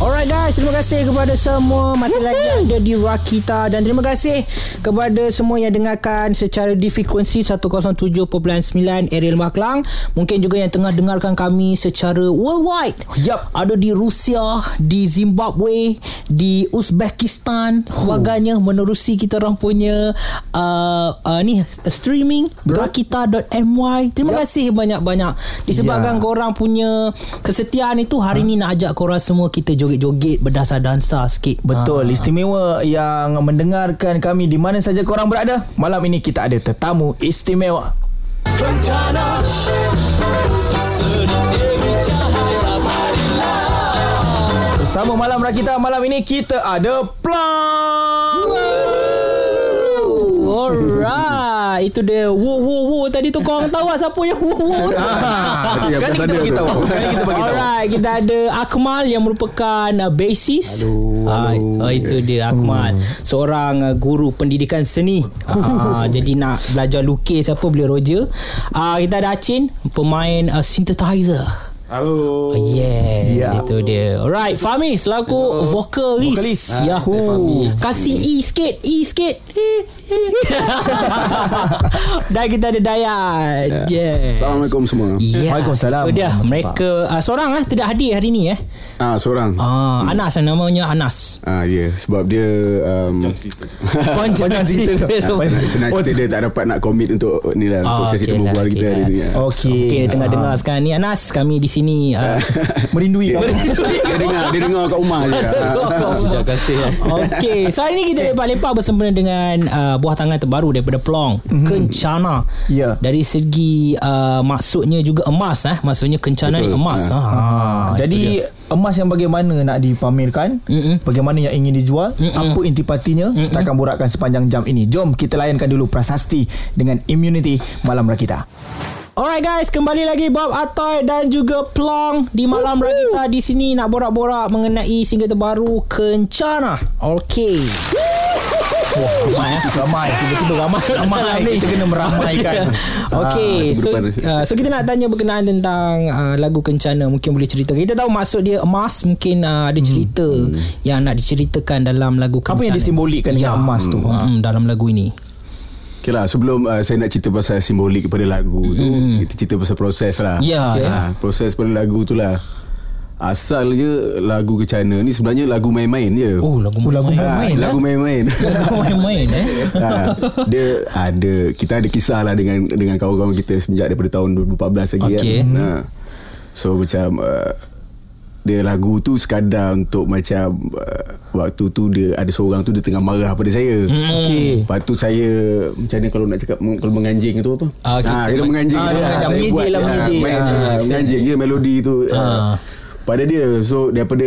Alright guys, terima kasih kepada semua masih lagi ada di Rakita dan terima kasih kepada semua yang dengarkan secara di frekuensi 107.9 Ariel Maklang. Mungkin juga yang tengah dengarkan kami secara worldwide. Yup. Ada di Rusia, di Zimbabwe, di Uzbekistan, sebagainya menerusi kita orang punya uh, uh, ni streaming rakita.my. Terima kasih banyak-banyak disebabkan Ya. korang punya kesetiaan itu hari ni nak ajak korang semua kita joget-joget berdasar-dansa sikit. Betul. Istimewa yang mendengarkan kami Di mana saja korang berada Malam ini kita ada tetamu istimewa. Bersama Malam Rakita Malam ini kita ada Plum Alright Itu dia Wow wow wow Tadi tu korang tahu lah Siapa yang tu? Ah, Sekarang kita bagi tahu Sekarang kita bagi tahu. Alright Kita ada Akmal Yang merupakan uh, Basis. Halo, uh, Itu dia Akmal. Seorang uh, guru pendidikan seni. Uh, Jadi nak belajar lukis Apa boleh Roger uh, Kita ada Acin Pemain uh, synthesizer. Halo. Oh, yes Ya. Itu dia. Alright Fahmi Selaku vokalis Vokalis. Yahoo Kasih E sikit E sikit Dan kita ada Dayan Yes Assalamualaikum semua. Ya, Waalaikumsalam. Itu dia Mereka uh, Seorang eh Tidak hadir hari ni eh Ah, seorang. Ah, Anas namanya Anas Ah, ya, yeah. sebab dia um, Panjang cerita senang, senang kita dia tak dapat nak commit untuk ni lah, Ah, untuk sesi okey temu lah, bual okey kita lah. hari ni. ya. Okey Okay, tengah Ah. dengar sekarang ni Anas Kami di sini uh, Merindui kau dia dengar, dia dengar kat rumah je. Terima kasih Okay So hari ni kita lepak-lepak bersama dengan uh, Buah tangan terbaru daripada Plong mm-hmm. Kencana Ya. Dari segi uh, Maksudnya juga emas eh. Maksudnya kencana ni Betul. emas Ah. ha. Ah, jadi emas yang bagaimana nak dipamerkan Mm-mm. Bagaimana yang ingin dijual Apa intipatinya Kita akan borakkan sepanjang jam ini Jom kita layankan dulu prasasti Dengan immunity Malam Rakita Alright guys, kembali lagi Bob Atoy dan juga Plong di malam Rakita di sini nak borak-borak mengenai single terbaru Kencana. Okay. Wah, ramai eh. Ramai. Tiba-tiba ramai. Ramai. Kita kena meramaikan. Okay Ah, so, uh, so kita nak tanya berkenaan tentang uh, lagu Kencana. Mungkin boleh cerita. Kita tahu maksud dia emas Mungkin uh, ada cerita Yang nak diceritakan dalam lagu Kencana Apa yang disimbolikkan dengan emas tu? Ha? hmm, Dalam lagu ini. Okay lah, sebelum uh, saya nak cerita pasal simbolik kepada lagu tu, kita cerita pasal proses lah. Ya, Okay. ya. proses pada lagu tu lah. Asal je lagu Kecana ni sebenarnya lagu main-main je. Oh lagu Oh, lagu main-main, Lagu main-main. Lagu main-main eh ha, dia ada kita ada kisah lah dengan dengan kawan-kawan kita sejak daripada tahun 2014 lagi Okey. kan. Ha. So macam uh, dia lagu tu sekadar untuk macam uh, waktu tu dia ada seorang tu dia tengah marah pada saya. Okey. Lepas tu saya macam mana kalau nak cakap kalau menganjing tu apa? Ah, kita- Ah, kita menganjing. Ah, tu dia lah. menganjing. Saya Mengejek buat, lah, ah, mengejek. main, Ah, ah, menganjing je melodi tu. Ah. ah, pada dia so daripada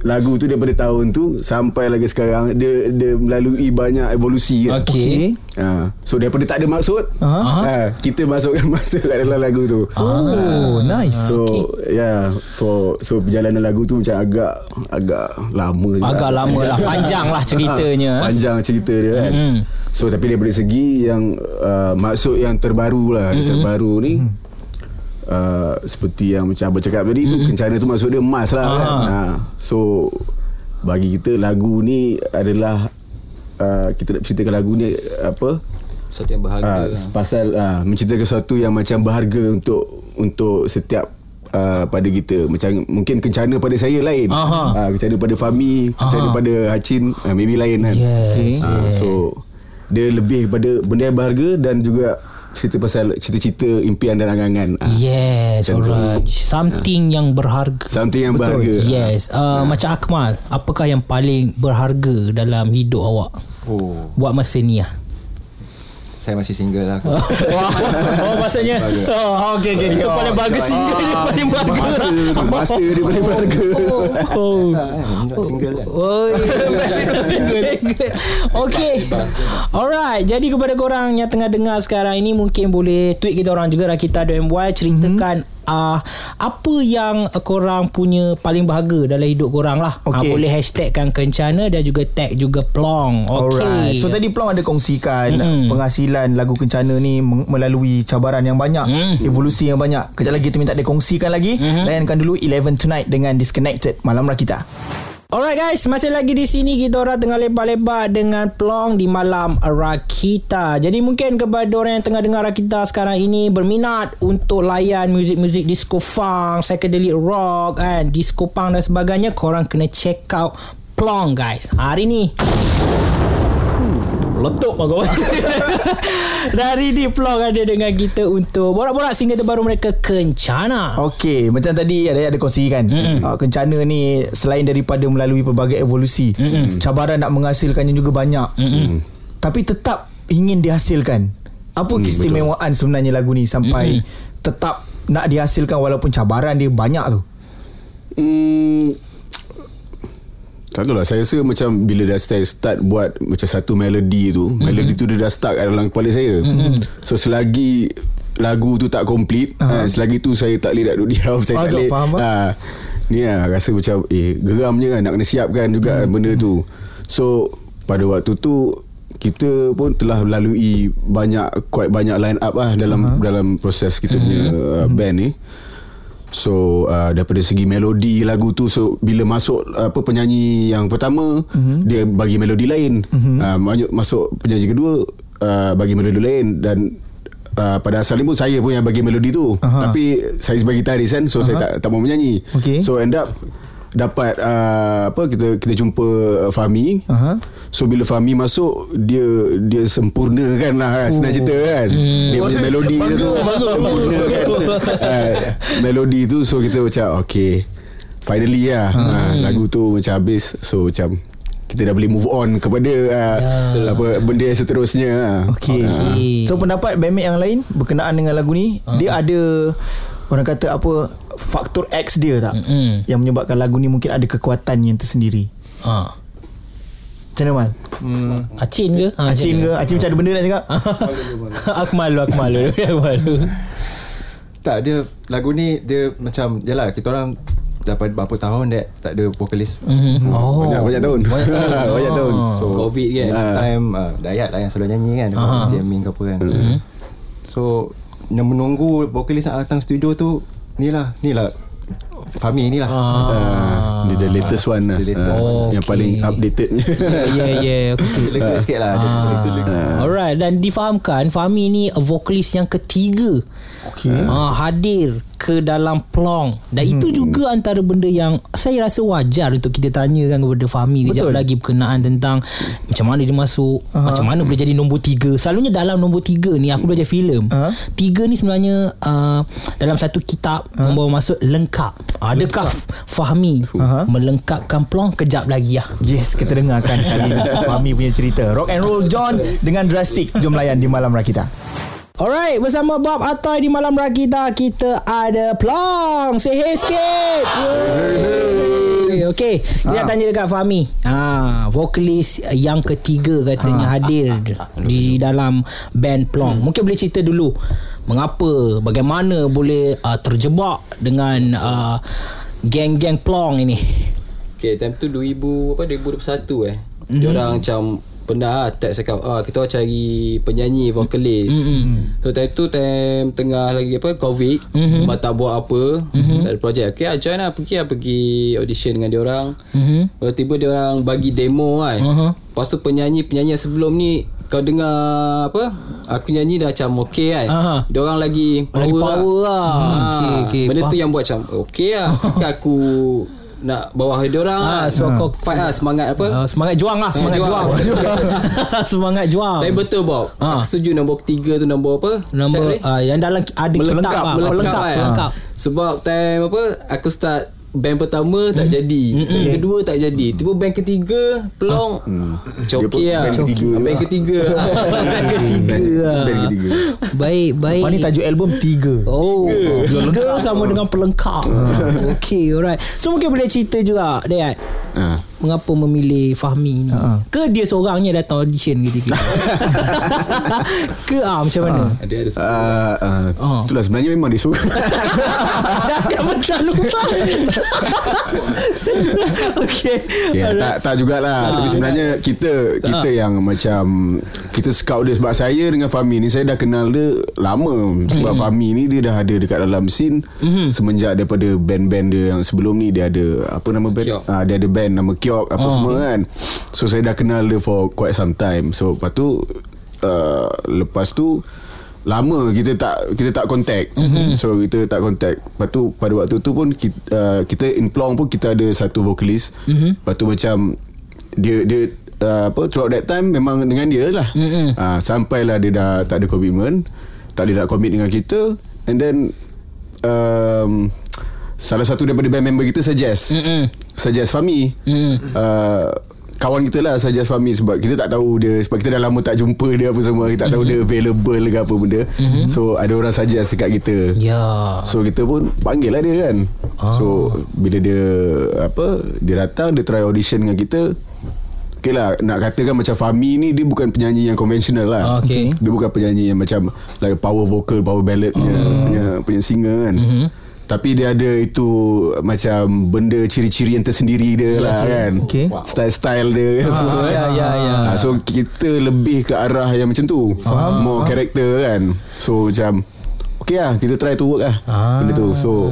lagu tu daripada tahun tu sampai lagi sekarang dia dia melalui banyak evolusi kan. Okay. Ha, so daripada tak ada maksud Aha. ha, kita masukkan masuk kat dalam lagu tu. Oh nice So okay. yeah for so perjalanan lagu tu macam agak agak lama juga. Agak lama lah Panjang lah ceritanya eh. Panjang cerita dia kan. Mm. So tapi daripada segi yang uh, maksud yang terbaru lah, mm-hmm. terbaru ni Uh, seperti yang macam abang cakap tadi mm-hmm. tu kencana tu maksud dia emas lah Aha. kan. Ha. So bagi kita lagu ni adalah uh, kita nak ceritakan lagu ni apa Satu yang berharga uh, pasal uh, menceritakan sesuatu yang macam berharga untuk untuk setiap uh, pada kita macam mungkin kencana pada saya lain Aha. uh, kencana pada Fami kencana pada Hacin uh, maybe lain kan Yes, Ah, so dia lebih pada benda yang berharga dan juga cerita pasal cita-cita impian dan angan-angan. Ah, Yes Macam tu. alright. Something yang berharga. Something yang berharga. Yes. Uh, Macam Akmal Apakah yang paling berharga Dalam hidup awak? Oh. Buat masa ni lah Saya masih single lah. Oh maksudnya? Oh okay okay Yang paling bagus single Dia paling berharga masa tu masa dia paling berharga. Oh Kan Single kan Oh yeah. Okay. Alright Jadi kepada korang Yang tengah dengar sekarang ini Mungkin boleh Tweet kita orang juga Rakita.my Ceritakan uh, Apa yang korang punya Paling berharga Dalam hidup korang lah Ah, Okay. Boleh hashtagkan Kencana Dan juga tag juga Plong Okay Alright. So tadi Plong ada kongsikan Mm-mm. penghasilan lagu Kencana ni melalui cabaran yang banyak, Mm. evolusi yang banyak. Kejap lagi kita minta dia kongsikan lagi. Mm-hmm. Layankan dulu 11 Tonight dengan Disconnected Malam Rakita. Alright guys, masih lagi di sini kita orang tengah lebar-lebar dengan Plong di malam Rakita. Jadi mungkin kepada orang yang tengah dengar Rakita sekarang ini berminat untuk layan muzik-muzik disco funk, psychedelic rock kan, disco punk dan sebagainya, korang kena check out Plong guys. Hari ni Letup aku Dari di Plong ada dengan kita Untuk borak-borak single terbaru mereka Kencana Okey, macam tadi ada ada kongsikan. Uh, kencana ni selain daripada melalui pelbagai evolusi, Mm-mm. cabaran nak menghasilkannya juga banyak. Mm-mm. Tapi tetap ingin dihasilkan. Apa keistimewaan sebenarnya lagu ni sampai Mm-mm. tetap nak dihasilkan walaupun cabaran dia banyak tu? Hmm, tak tahu lah Saya rasa macam Bila dah start, start buat Macam satu melodi tu mm-hmm. Melodi tu dia dah start kat dalam kepala saya mm-hmm. So selagi Lagu tu tak complete uh-huh. uh, Selagi tu saya tak boleh nak duduk diam Saya Ah, tak boleh faham, uh, Ni lah Rasa macam Eh geramnya kan Nak kena siapkan juga mm-hmm. benda tu So Pada waktu tu kita pun telah melalui banyak quite banyak line up lah dalam uh-huh. dalam proses kita punya uh, band ni. So uh, daripada segi melodi lagu tu so bila masuk apa penyanyi yang pertama uh-huh. dia bagi melodi lain. Uh-huh. Uh, masuk penyanyi kedua uh, bagi melodi lain dan Uh, pada asalnya pun saya pun yang bagi melodi tu Aha. tapi saya sebagai gitaris kan so Aha. saya tak tak mau menyanyi Okey. so end up dapat uh, apa kita kita jumpa uh, Fahmi Aha. So bila Fahmi masuk dia dia sempurnakan lah kan senang cerita kan. Hmm. Dia punya melodi dia tu sempurna kan. Ah, melodi tu so kita macam okay finally lah hmm. lagu tu macam habis so macam kita dah boleh move on kepada uh, apa benda yang seterusnya. Okey. Okey. So pendapat bandmate yang lain berkenaan dengan lagu ni, uh. dia ada orang kata apa faktor X dia tak? Mm-mm. Yang menyebabkan lagu ni mungkin ada kekuatan yang tersendiri. ha. Macam mana Mal? Hmm. Acin ke? Ha, Acin ke? Acin macam ada benda nak cakap? aku malu, aku malu. Aku malu. Tak dia lagu ni dia macam yalah kita orang dapat berapa tahun dah tak ada vokalis. Mhm. Oh. Banyak banyak tahun. Banyak tahun. banyak tahun. So Covid kan That time uh, Dayat lah yang selalu nyanyi kan Aha. Jamming ke apa kan So yang Menunggu vokalis nak datang studio tu Ni lah Ni lah Fahmi ni lah Ah. Uh, dia the latest one lah. The latest Uh, one. Yang Okay. paling updated. Ya, ya. Okay. Lega sikit lah dulu. Alright dan difahamkan Fahmi ni vokalis yang ketiga Okey. ah, hadir ke dalam plong dan hmm. itu juga antara benda yang saya rasa wajar untuk kita tanyakan kepada Fahmi kejap lagi berkenaan tentang macam mana dia masuk Aha. macam mana boleh jadi nombor tiga selalunya dalam nombor tiga ni aku belajar filem Aha. tiga ni sebenarnya uh, dalam satu kitab membawa masuk lengkap adakah Fahmi Aha. melengkapkan plong kejap lagi lah Yes, kita dengarkan kali ni Fahmi punya cerita. Rock and Roll John dengan Drastic. Jom layan di Malam Rakita. Alright, bersama Bob Atoy di Malam Rakita kita ada Plong. Say hey sikit. Yeay. Okay, kita Ha. tanya dekat Fahmi. Ha, vokalis yang ketiga katanya hadir di dalam band Plong. Mungkin boleh cerita dulu mengapa, bagaimana boleh uh, terjebak dengan uh, geng-geng Plong ini. Okay time tu 2000 apa 2021 eh mm-hmm. Dia orang macam Pernah lah text cakap ah, Kita orang cari penyanyi vokalis mm-hmm. So time tu time tengah lagi apa Covid mm-hmm. Tak buat apa mm-hmm. Tak ada projek Okay lah join lah Pergi lah pergi audition dengan dia orang Mhm. Tiba-tiba dia orang bagi demo kan Aha. Lepas tu penyanyi-penyanyi sebelum ni kau dengar apa aku nyanyi dah macam okey kan Aha. dia orang lagi power Lagi power lah. Ha, Okey, okey. benda tu Faham. yang buat macam okey lah kan aku nak bawah dia orang Ah, kan. so kau fight lah semangat apa Uh, semangat juang lah Semangat Semangat juang, juang. Semangat juang tapi betul Bob Ah. aku setuju nombor ketiga tu nombor apa Nombor uh, Yang dalam ada kitab melengkap lah. melengkap, Melengkap, kan? melengkap. sebab time apa aku start band pertama tak jadi. Band kedua tak jadi. Tiba band ketiga pelong Dia okey pun lah. band ketiga. Band ketiga. Band ketiga. Band ketiga. Baik baik. Ni tajuk album Tiga. Oh Tiga. sama dengan pelengkap. Okay alright. So mungkin boleh cerita juga Dayat. Ha. Mengapa memilih Fahmi ni? Ha. Ke dia seorangnya datang audition gitu Ke ah macam mana? Ada ada sebab Uh, uh, Oh. Itulah sebenarnya memang dia suka. Dah macam lupa. Okay Okay, tak tak jugalah. Tapi sebenarnya kita kita yang macam kita scout dia sebab saya dengan Fahmi ni saya dah kenal dia lama. Sebab mm-hmm. Fahmi ni dia dah ada dekat dalam scene. Mm-hmm. semenjak daripada band-band dia yang sebelum ni dia ada apa nama band? Ah dia ada band nama Kiok Kiok apa semua kan. So saya dah kenal dia for quite some time. So lepas tu uh, lepas tu lama kita tak kita tak contact. Mm-hmm. so kita tak contact. Lepas tu pada waktu tu pun kita, uh, kita in Plong pun kita ada satu vocalist. Mm-hmm. lepas tu macam dia dia uh, apa throughout that time memang dengan dia lah. Mm-hmm. uh, sampailah dia dah tak ada komitmen tak ada nak commit dengan kita. And then um, salah satu daripada band member kita suggest mm-hmm. suggest Fami mm-hmm. uh, kawan kita lah suggest Fami sebab kita tak tahu dia sebab kita dah lama tak jumpa dia apa semua kita tak tahu dia available ke apa benda mm-hmm. so ada orang suggest dekat kita Ya. So kita pun panggil lah dia kan Ah. So bila dia Apa Dia datang Dia try audition dengan kita Okay lah Nak katakan macam Fahmi ni Dia bukan penyanyi yang konvensional lah Ah, okay. Dia bukan penyanyi yang macam Like power vocal Power ballad punya, punya, punya singer kan mm-hmm. Tapi dia ada itu Macam Benda ciri-ciri yang tersendiri dia lah kan. Okay. Style-style dia. Ah, ya, ya, ya. Ah, So kita lebih ke arah yang macam tu. Faham More character kan. So macam Okay lah Kita try to work lah Ah. Benda tu. So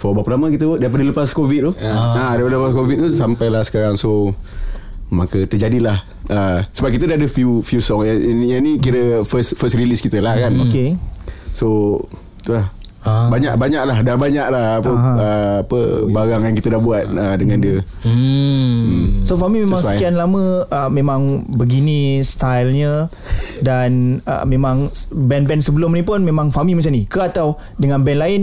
For berapa lama kita work? Daripada lepas covid tu? Ha, Daripada lepas covid tu Sampailah sekarang. So Maka terjadilah. Uh, Sebab kita dah ada few Few song. Yang, yang ni kira First first release kita lah kan. Okay. So Itulah Ah. banyak banyak lah dah banyak lah apa uh, apa barang yang kita dah buat uh, dengan dia Hmm. So Fahmi memang Sesuai. sekian lama uh, Memang begini stylenya Dan uh, memang Band-band sebelum ni pun Memang Fahmi macam ni Ke atau dengan band lain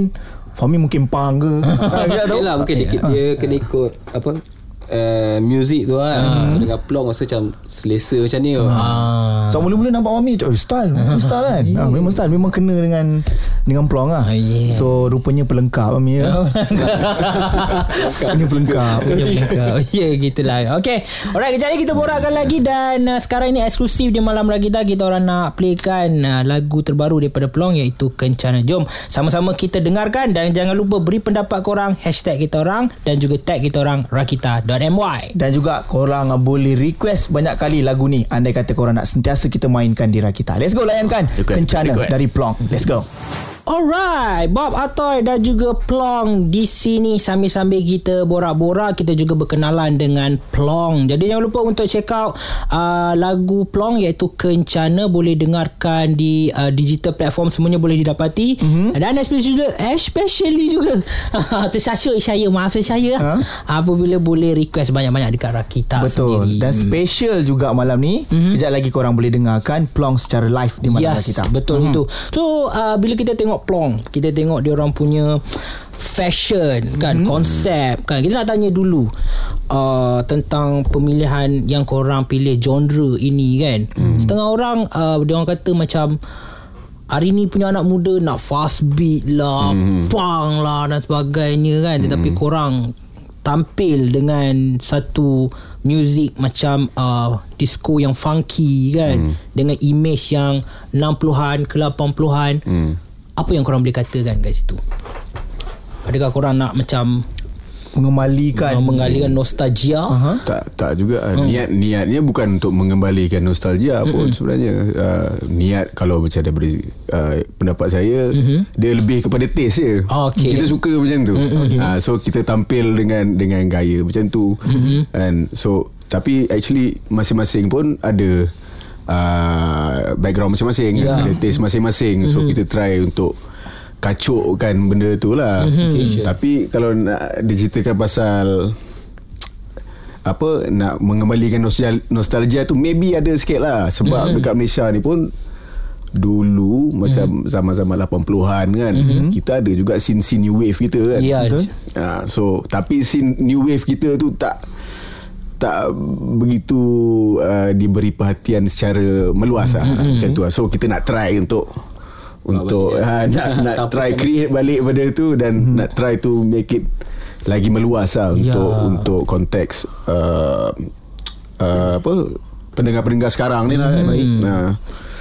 Fahmi mungkin punk ke tak tahu. Yelah mungkin dia, dia kena ikut apa uh, music tu kan. So dengan plong rasa macam selesa macam ni. Ah. So mula-mula nampak Fahmi oh, Style Memang style kan? Ah, Memang style Memang kena dengan Dengan pelong lah Ah, yeah. So rupanya pelengkap Fahmi ya. Ini pelengkap. Ya gitulah. Okay. Alright kejap ni kita borakkan lagi Dan uh, sekarang ini eksklusif di Malam Ragita Kita orang nak playkan uh, Lagu terbaru daripada Pelong Iaitu Kencana Jom. Sama-sama kita dengarkan Dan jangan lupa beri pendapat korang Hashtag kita orang Dan juga tag kita orang Rakita.my Dan juga korang boleh request banyak kali lagu ni. Andai kata korang nak sentiasa kita mainkan di Rakita Let's go layankan Request, Kencana request. dari Plong Let's go Alright, Bob Atoy dan juga Plong di sini sambil-sambil kita borak-borak kita juga berkenalan dengan Plong. Jadi jangan lupa untuk check out uh, lagu Plong iaitu Kencana boleh dengarkan di uh, digital platform semuanya boleh didapati mm-hmm. dan especially juga especially juga tersasyuk saya maaf saya Ha? apabila boleh request banyak-banyak dekat Rakita Betul sendiri. Dan special juga malam ni mm-hmm. Kejap lagi korang boleh dengarkan Plong secara live di Malam yes, Rakita betul mm-hmm. itu. So uh, bila kita tengok plong, kita tengok dia orang punya fashion kan, mm-hmm. konsep kan. Kita nak tanya dulu uh, tentang pemilihan yang korang pilih genre ini kan. Mm. Setengah orang uh, dia orang kata macam Hari ni punya anak muda nak fast beat lah, mm. punk lah dan sebagainya kan. Tetapi korang tampil dengan satu music macam uh, disco yang funky kan hmm. dengan image yang 60-an ke 80-an hmm. Apa yang korang boleh katakan kat situ adakah korang nak macam Mengembalikan uh, mengalihkan nostalgia uh-huh. Tak tak juga hmm. niat niatnya bukan untuk mengembalikan nostalgia pun hmm. sebenarnya uh, niat kalau macam daripada uh, pendapat saya hmm. dia lebih kepada taste je. Oh, okay. Kita suka macam tu. Okay. Uh, so kita tampil dengan dengan gaya macam tu. Hmm. And so tapi actually masing-masing pun ada uh, background masing-masing, Ya. ada taste masing-masing. So kita try untuk kacukkan benda tu lah. Mhm. Tapi kalau nak diceritakan pasal apa nak mengembalikan nostalgia, nostalgia tu maybe ada sikit lah sebab mm-hmm. dekat Malaysia ni pun dulu mm-hmm. macam zaman-zaman 80-an kan mm-hmm. kita ada juga scene-scene new wave kita kan Ya. Betul. ha, so tapi scene new wave kita tu tak tak begitu uh, diberi perhatian secara meluas lah mm-hmm. macam tu lah. so kita nak try untuk untuk ha, nak nak try create balik benda tu dan hmm. nak try to make it lagi meluas lah Ya. untuk untuk konteks uh, uh, apa pendengar-pendengar sekarang ni lah kan. Nah.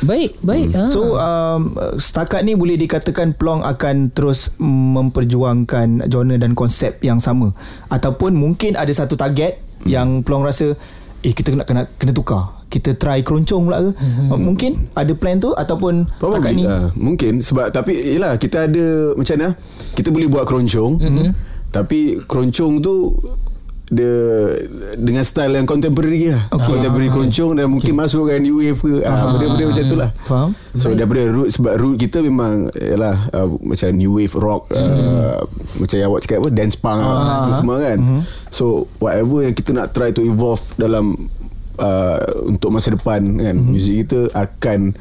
baik baik hmm. So um, setakat ni boleh dikatakan Plong akan terus memperjuangkan genre dan konsep yang sama ataupun mungkin ada satu target hmm. yang Plong rasa eh kita kena kena kena tukar. Kita try keroncong pula ke? Hmm. Mungkin ada plan tu ataupun setakat Probably ni uh, Mungkin Sebab tapi Yelah kita ada Macam mana Kita boleh buat keroncong mm-hmm. Tapi keroncong tu dia dengan style yang contemporary lah. Okay. Contemporary keroncong dan mungkin masukkan new wave ke. Ah, benda-benda macam tu lah. Faham. So daripada root sebab root kita memang yalah uh, macam new wave rock uh, macam yang awak cakap apa dance punk uh, tu semua kan. So whatever yang kita nak try to evolve dalam uh, untuk masa depan kan music kita akan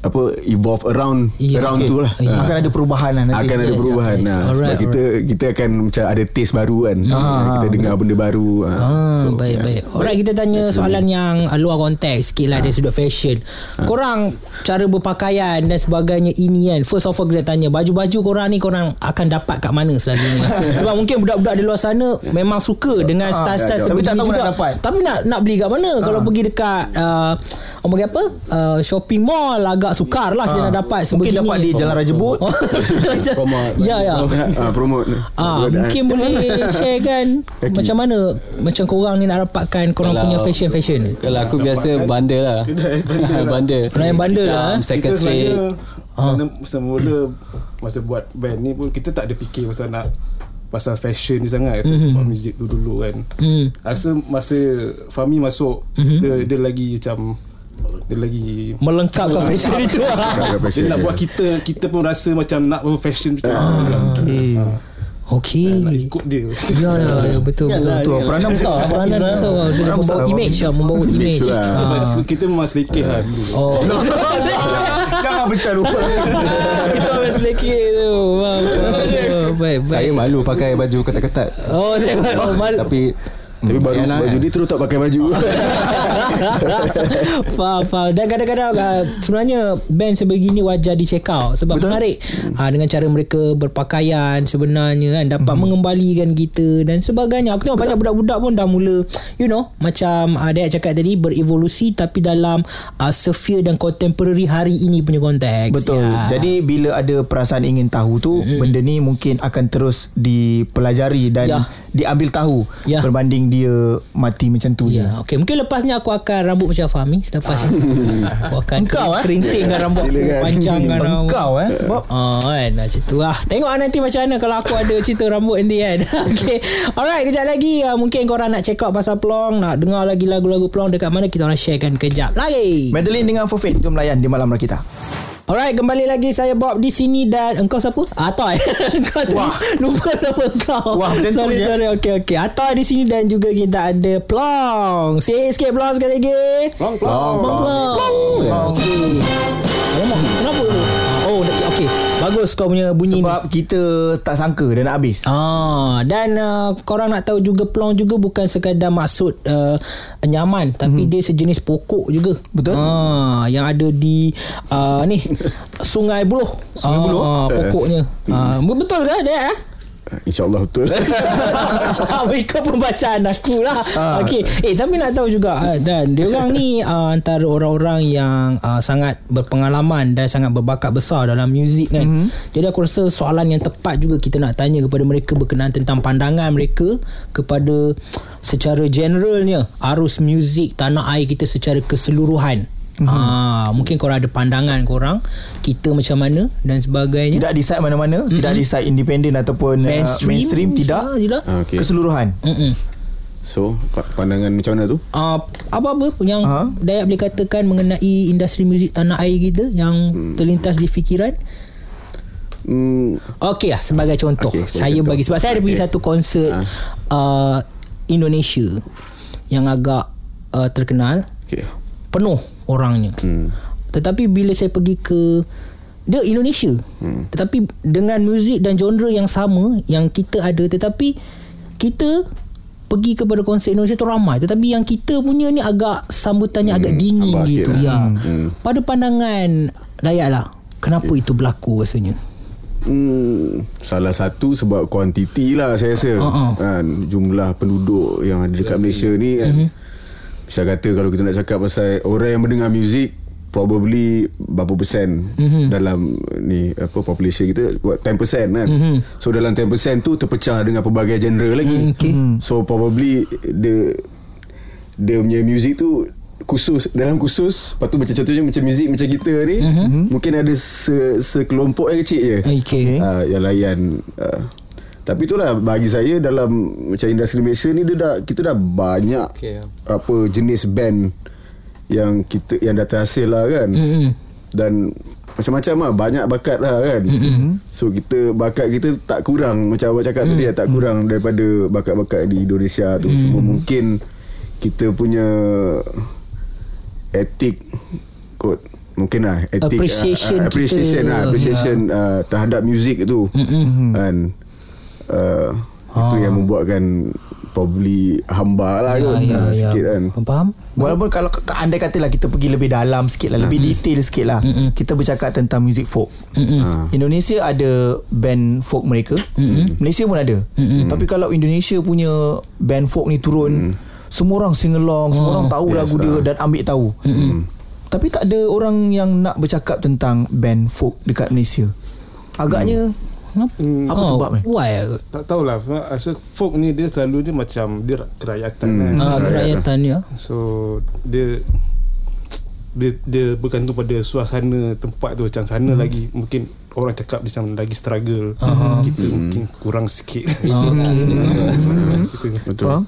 apa evolve around Ya, around okay. tu lah. Ya. Ah. Akan ada perubahan lah nanti. akan ada Yes, perubahan yes. nah, sebab Alright, kita kita akan macam ada taste baru kan Ah, kita dengar benda baru ah. Ah, So, baik yeah. baik. Alright kita tanya soalan yang uh, luar konteks sikit lah dari sudut fashion. Korang cara berpakaian dan sebagainya ini kan. First of all kita tanya baju-baju korang ni korang akan dapat kat mana selalunya? Sebab mungkin budak-budak di luar sana memang suka dengan style-style ya, tapi tak tahu nak juga. dapat. Tapi nak nak beli kat mana? Kalau pergi dekat uh, orang panggil apa? Uh, shopping mall agak sukar lah kita nak dapat Mungkin sebegini. dapat di Jalan Raja Bot. Oh, Promote. ya ya. ah, promote Ah, mungkin boleh share kan macam mana macam korang ni nak dapatkan korang Kalau- punya fashion fashion. Kalau aku biasa bundle lah Kalau yang bundle lah, eh. Macam second straight sebenarnya Mana masa mula Masa buat band ni pun Kita tak ada fikir Pasal nak Pasal fashion ni sangat mm-hmm. Buat muzik dulu-dulu kan Hmm. Rasa masa Fahmi masuk mm-hmm. dia, dia lagi macam Dia lagi Melengkapkan fashion itu lah. Dia nak buat kita Kita pun rasa macam Nak buat fashion macam ah, Okay. Nak Okey. ikut dia Ya ya ya betul betul. Betul. Peranan besar. Peranan besar lah. Sudah membawa image lah Membawa image lah. Ah. So, Kita memang selekeh lah dulu Oh Jangan pecah lupa. Kita habis selekeh tu. Baik baik Saya malu pakai baju ketat-ketat Oh saya oh, malu Tapi tapi baru Yalah, baju kan? ni terus tak pakai baju faham faham dan kadang-kadang uh, sebenarnya band sebegini wajar di check out sebab Betul. menarik uh, dengan cara mereka berpakaian sebenarnya kan dapat hmm. mengembalikan kita dan sebagainya aku tengok banyak budak-budak pun dah mula you know macam uh, Dayat cakap tadi berevolusi tapi dalam uh, sphere dan contemporary hari ini punya konteks Betul. Ya. Jadi bila ada perasaan ingin tahu tu, mm-hmm. benda ni mungkin akan terus dipelajari dan Ya. diambil tahu Ya. berbanding dia mati macam tu je. Ya, okey. Mungkin lepasnya aku akan rambut macam Fahmi selepas ni. aku akan Engkau, eh? kerintingkan rambut aku, Silakan. panjangkan rambut. Engkau eh. Bob. Oh kan Macam tu lah Tengok lah nanti macam mana Kalau aku ada cerita rambut nanti kan Okay Alright kejap lagi uh, Mungkin korang nak check out pasal Pelong Nak dengar lagi lagu-lagu Pelong Dekat mana kita orang sharekan kejap lagi Madeline dengan Fofik Jom layan di malam kita. Alright kembali lagi Saya Bob di sini Dan engkau siapa? Atoy. Engkau tu. Wah. Lupa nama engkau. Wah, macam tu Sorry je. sorry. Okay okay. Atoy di sini Dan juga kita ada Pelong Say sikit Pelong sekali lagi. Pelong, pelong. Pelong Pelong Okay Alamak, Kenapa tu? Oh okay Bagus kau punya bunyi ni Sebab kita tak sangka dia nak habis. Ah dan uh, korang nak tahu juga pelong juga bukan sekadar maksud uh, nyaman tapi hmm. dia sejenis pokok juga. Betul. Ah yang ada di uh, ni Sungai Buloh. Sungai Buloh? Ah, pokoknya. Ah betul ke dia eh? InsyaAllah betul. Ikut pembacaan aku lah. Ah. Okay Eh tapi nak tahu juga ah, Dan dia orang ni uh, Antara orang-orang yang uh, Sangat berpengalaman Dan sangat berbakat besar Dalam muzik kan. Mm-hmm. Jadi aku rasa soalan yang tepat juga Kita nak tanya kepada mereka Berkenaan tentang pandangan mereka Kepada Secara generalnya Arus muzik tanah air kita Secara keseluruhan mm-hmm. ah, Mungkin korang ada pandangan korang Kita macam mana Dan sebagainya Tidak decide mana-mana, mm-hmm. tidak decide independen ataupun mainstream, uh, mainstream tidak. tidak Ah, okay. Keseluruhan. Mm-mm. So pa- pandangan macam mana tu uh, apa-apa yang Ha? uh Dayak boleh katakan mengenai industri muzik tanah air kita yang hmm. terlintas di fikiran hmm, Okey lah sebagai contoh sebagai saya contoh. bagi sebab saya ada pergi satu konsert Ha. uh, Indonesia yang agak uh, terkenal Okay penuh orangnya hmm. tetapi bila saya pergi ke dia Indonesia hmm. tetapi dengan muzik dan genre yang sama yang kita ada tetapi kita pergi kepada konsert Indonesia tu ramai tetapi yang kita punya ni agak sambutannya agak dingin abang gitu ya lah. Hmm. pada pandangan Dayak lah kenapa itu berlaku rasanya Hmm, salah satu sebab kuantiti lah saya rasa Uh-uh. kan jumlah penduduk yang ada dekat Malaysia ni kan Mhm. Bisa kata kalau kita nak cakap pasal orang yang mendengar muzik probably berapa persen Mhm. dalam ni apa population kita buat 10% kan Mhm. so dalam 10% tu terpecah dengan pelbagai genre lagi Hmm, okay. so probably the dia punya muzik tu khusus dalam khusus lepas tu macam contohnya macam muzik macam kita ni mungkin ada se, sekelompok yang kecil je Okay. uh, yang layan uh, Tapi itulah bagi saya dalam macam industri Malaysia ni dia dah kita dah banyak Okay. apa jenis band yang kita yang dah terhasil lah kan. Mm-mm. Dan macam-macam lah banyak bakat lah kan. So kita bakat kita tak kurang macam awak cakap tadi tak kurang daripada bakat-bakat di Indonesia tu. Cuma mungkin kita punya etik kot mungkin lah etik Appreciation uh, appreciation kita. lah appreciation uh, terhadap muzik tu kan uh, itu yang membuatkan probably hamba lah kot ya, uh, ya. sikit kan Faham? Walaupun kalau andai katalah kita pergi lebih dalam sikit lah, lebih detail sikit lah, kita bercakap tentang music folk. Ah. Indonesia ada band folk mereka, Malaysia pun ada. Tapi kalau Indonesia punya band folk ni turun, semua orang sing along, semua orang tahu Yes lagu dia dan ambil tahu. Tapi tak ada orang yang nak bercakap tentang band folk dekat Malaysia. Agaknya apa sebab ni? Why? Tak tahulah Rasa folk ni dia selalu dia macam Dia kerakyatan kan Ah, kerakyatan ya. So Dia dia, dia bergantung pada suasana tempat tu macam sana hmm. lagi mungkin orang cakap macam lagi struggle uh-huh. kita hmm. mungkin kurang sikit kita, betul Faham?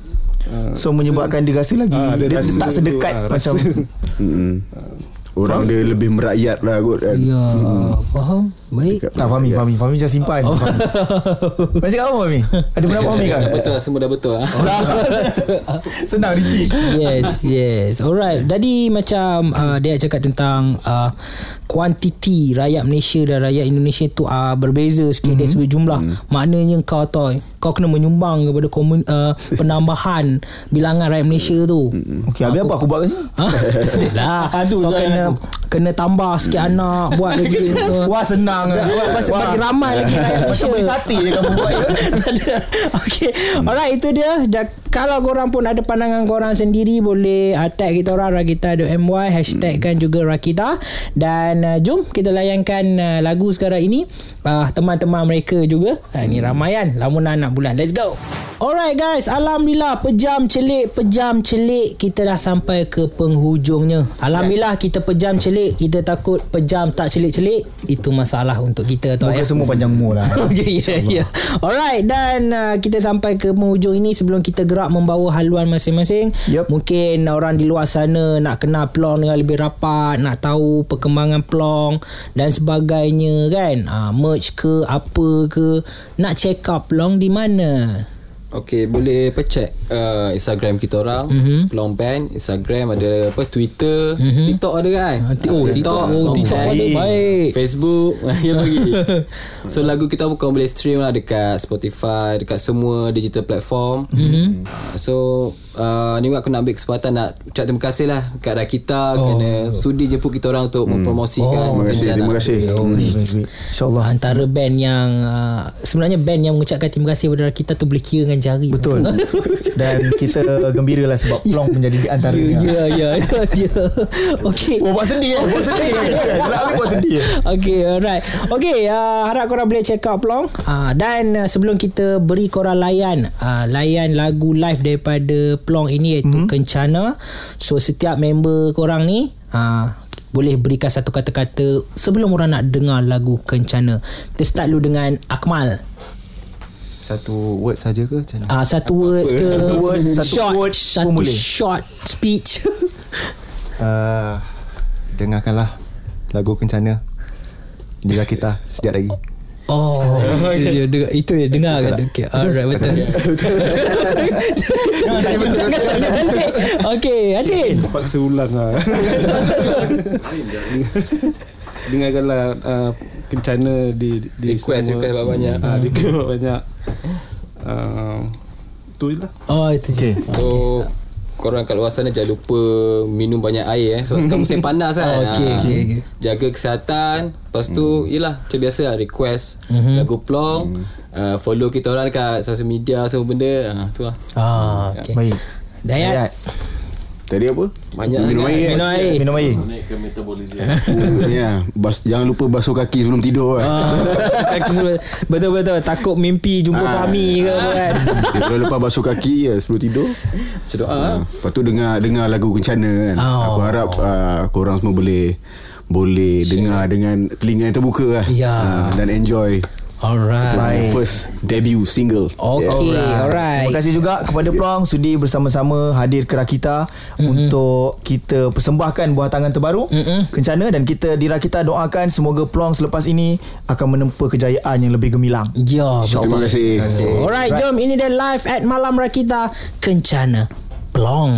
So menyebabkan dia rasa lagi Ah, dia, dia rasa tak tu, sedekat ah, macam rasa. Orang dia lebih merakyat lah kot kan Ya, faham. Baik. Cakap Tak Fahmi Fahmi Fahmi macam simpan Oh. Fahmi. Macam kamu Fahmi Ada pendapat Fahmi kan Betul lah, semua dah betul lah. Senang Ricky yes, yes. Alright. Jadi macam uh, dia cakap tentang uh, kuantiti rakyat Malaysia dan rakyat Indonesia tu uh, berbeza sikit mm-hmm. dari sudut jumlah. Mm-hmm. Maknanya kau tahu kau kena menyumbang kepada komun, uh, penambahan bilangan rakyat Malaysia tu. Mm-hmm. Okey habis apa aku buat kat sini Ha? Tak lah. Kau kena kena tambah sikit anak buat lagi. Wah senang Masih bagi ramai lagi. Macam beli sate je kamu buat. Okay Alright itu dia. Kalau korang pun ada pandangan korang sendiri Boleh uh, tag kita orang Rakita.my Hashtag kan juga Rakita. Dan uh, jom kita layankan uh, lagu sekarang ini. Uh, Teman-teman mereka juga. Uh, Ni ramaian. Lamunan anak bulan. Let's go Alright guys Alhamdulillah Pejam celik Pejam celik Kita dah sampai ke penghujungnya Alhamdulillah kita pejam celik Kita takut pejam tak celik-celik Itu masalah untuk kita tu Moga semua panjang umur lah Okay, ya, ya. Alright dan uh, kita sampai ke penghujung ini sebelum kita gerak membawa haluan masing-masing. Yup. Mungkin orang di luar sana nak kenal Plong dengan lebih rapat, nak tahu perkembangan Plong dan sebagainya kan. Uh, merch ke apa ke, nak check up Plong di mana? Okay boleh apa check uh, Instagram kita orang Mhm. mm-hmm. Long Band Instagram ada apa Twitter Mhm. mm-hmm. TikTok ada kan Oh, TikTok. Oh, Long TikTok ada. Baik. Facebook Yang bagi So lagu kita pun kau boleh stream lah Dekat Spotify Dekat semua digital platform Mhm. mm-hmm. uh, So uh, Ni aku nak ambil kesempatan Nak ucap terima kasih lah Kat Rakita oh. Kerana sudi jemput kita orang Untuk mempromosikan Terima kasih, terima kasih. Oh, baik. InsyaAllah. Antara band yang uh, Sebenarnya band yang mengucapkan terima kasih kepada kita tu boleh kira dengan jari. Betul. Dan kita gembira lah Sebab Plong menjadi di antara Ya ya ya ya. Okey. Oh buat sedih eh? Buat sedih. aku buat sedih eh? Okay alright. Okay uh, Harap korang boleh check out Plong. Uh, Dan uh, sebelum kita beri korang layan uh, Layan lagu live daripada Plong ini Iaitu mm-hmm. Kencana So setiap member korang ni uh, boleh berikan satu kata-kata sebelum orang nak dengar lagu Kencana. Kita start dulu dengan Akmal. Satu word saja ke macam? Ah uh, satu words ke Satu word, satu short, pun satu boleh. short speech. Uh, dengarkanlah lagu Kencana Bila kita sejak lagi Oh, itu dia dengar itu dia dengar kan. Okey, alright betul. Okey, Acin. Terpaksa ulang lah. Dengarkanlah uh, Kencana di, di Request, request banyak-banyak. ah, Request banyak. Uh, Tu je lah. Oh, itu je. So Korang kat luar sana Jangan lupa Minum banyak air eh. Sebab sekarang musim panas kan. Oh, okey, Ah, okey, okey. Jaga kesihatan. Lepas tu Yelah Macam biasa lah Request Mhm. Lagu plong. Uh, Follow kita orang Dekat social media Semua benda. Uh, Tu lah. Ah, okey. Baik. Dayat. Tadi apa? Banyak Minum air? Minum air. Minum air Oh, ni lah. Bas, Jangan lupa basuh kaki sebelum tidur kan? Kaki sebelah- Betul-betul Takut mimpi Jumpa Ah. Fahmi ke apa kan Jangan lupa basuh kaki ya, sebelum tidur Macam doa ha. Lepas tu dengar dengar lagu kencana kan Oh. Aku harap uh, korang semua boleh boleh dengar dengan telinga yang terbuka lah Ya. Ah, dan enjoy Alright. Baik. First debut single. Okay, alright. Terima kasih juga kepada Pelong sudi bersama-sama hadir ke Rakita mm-hmm. untuk kita persembahkan buah tangan terbaru mm-hmm. Kencana dan kita di Rakita doakan semoga Pelong selepas ini akan menempa kejayaan yang lebih gemilang. Ya, betul. Terima kasih. Alright, jom ini dia live at Malam Rakita Kencana Pelong.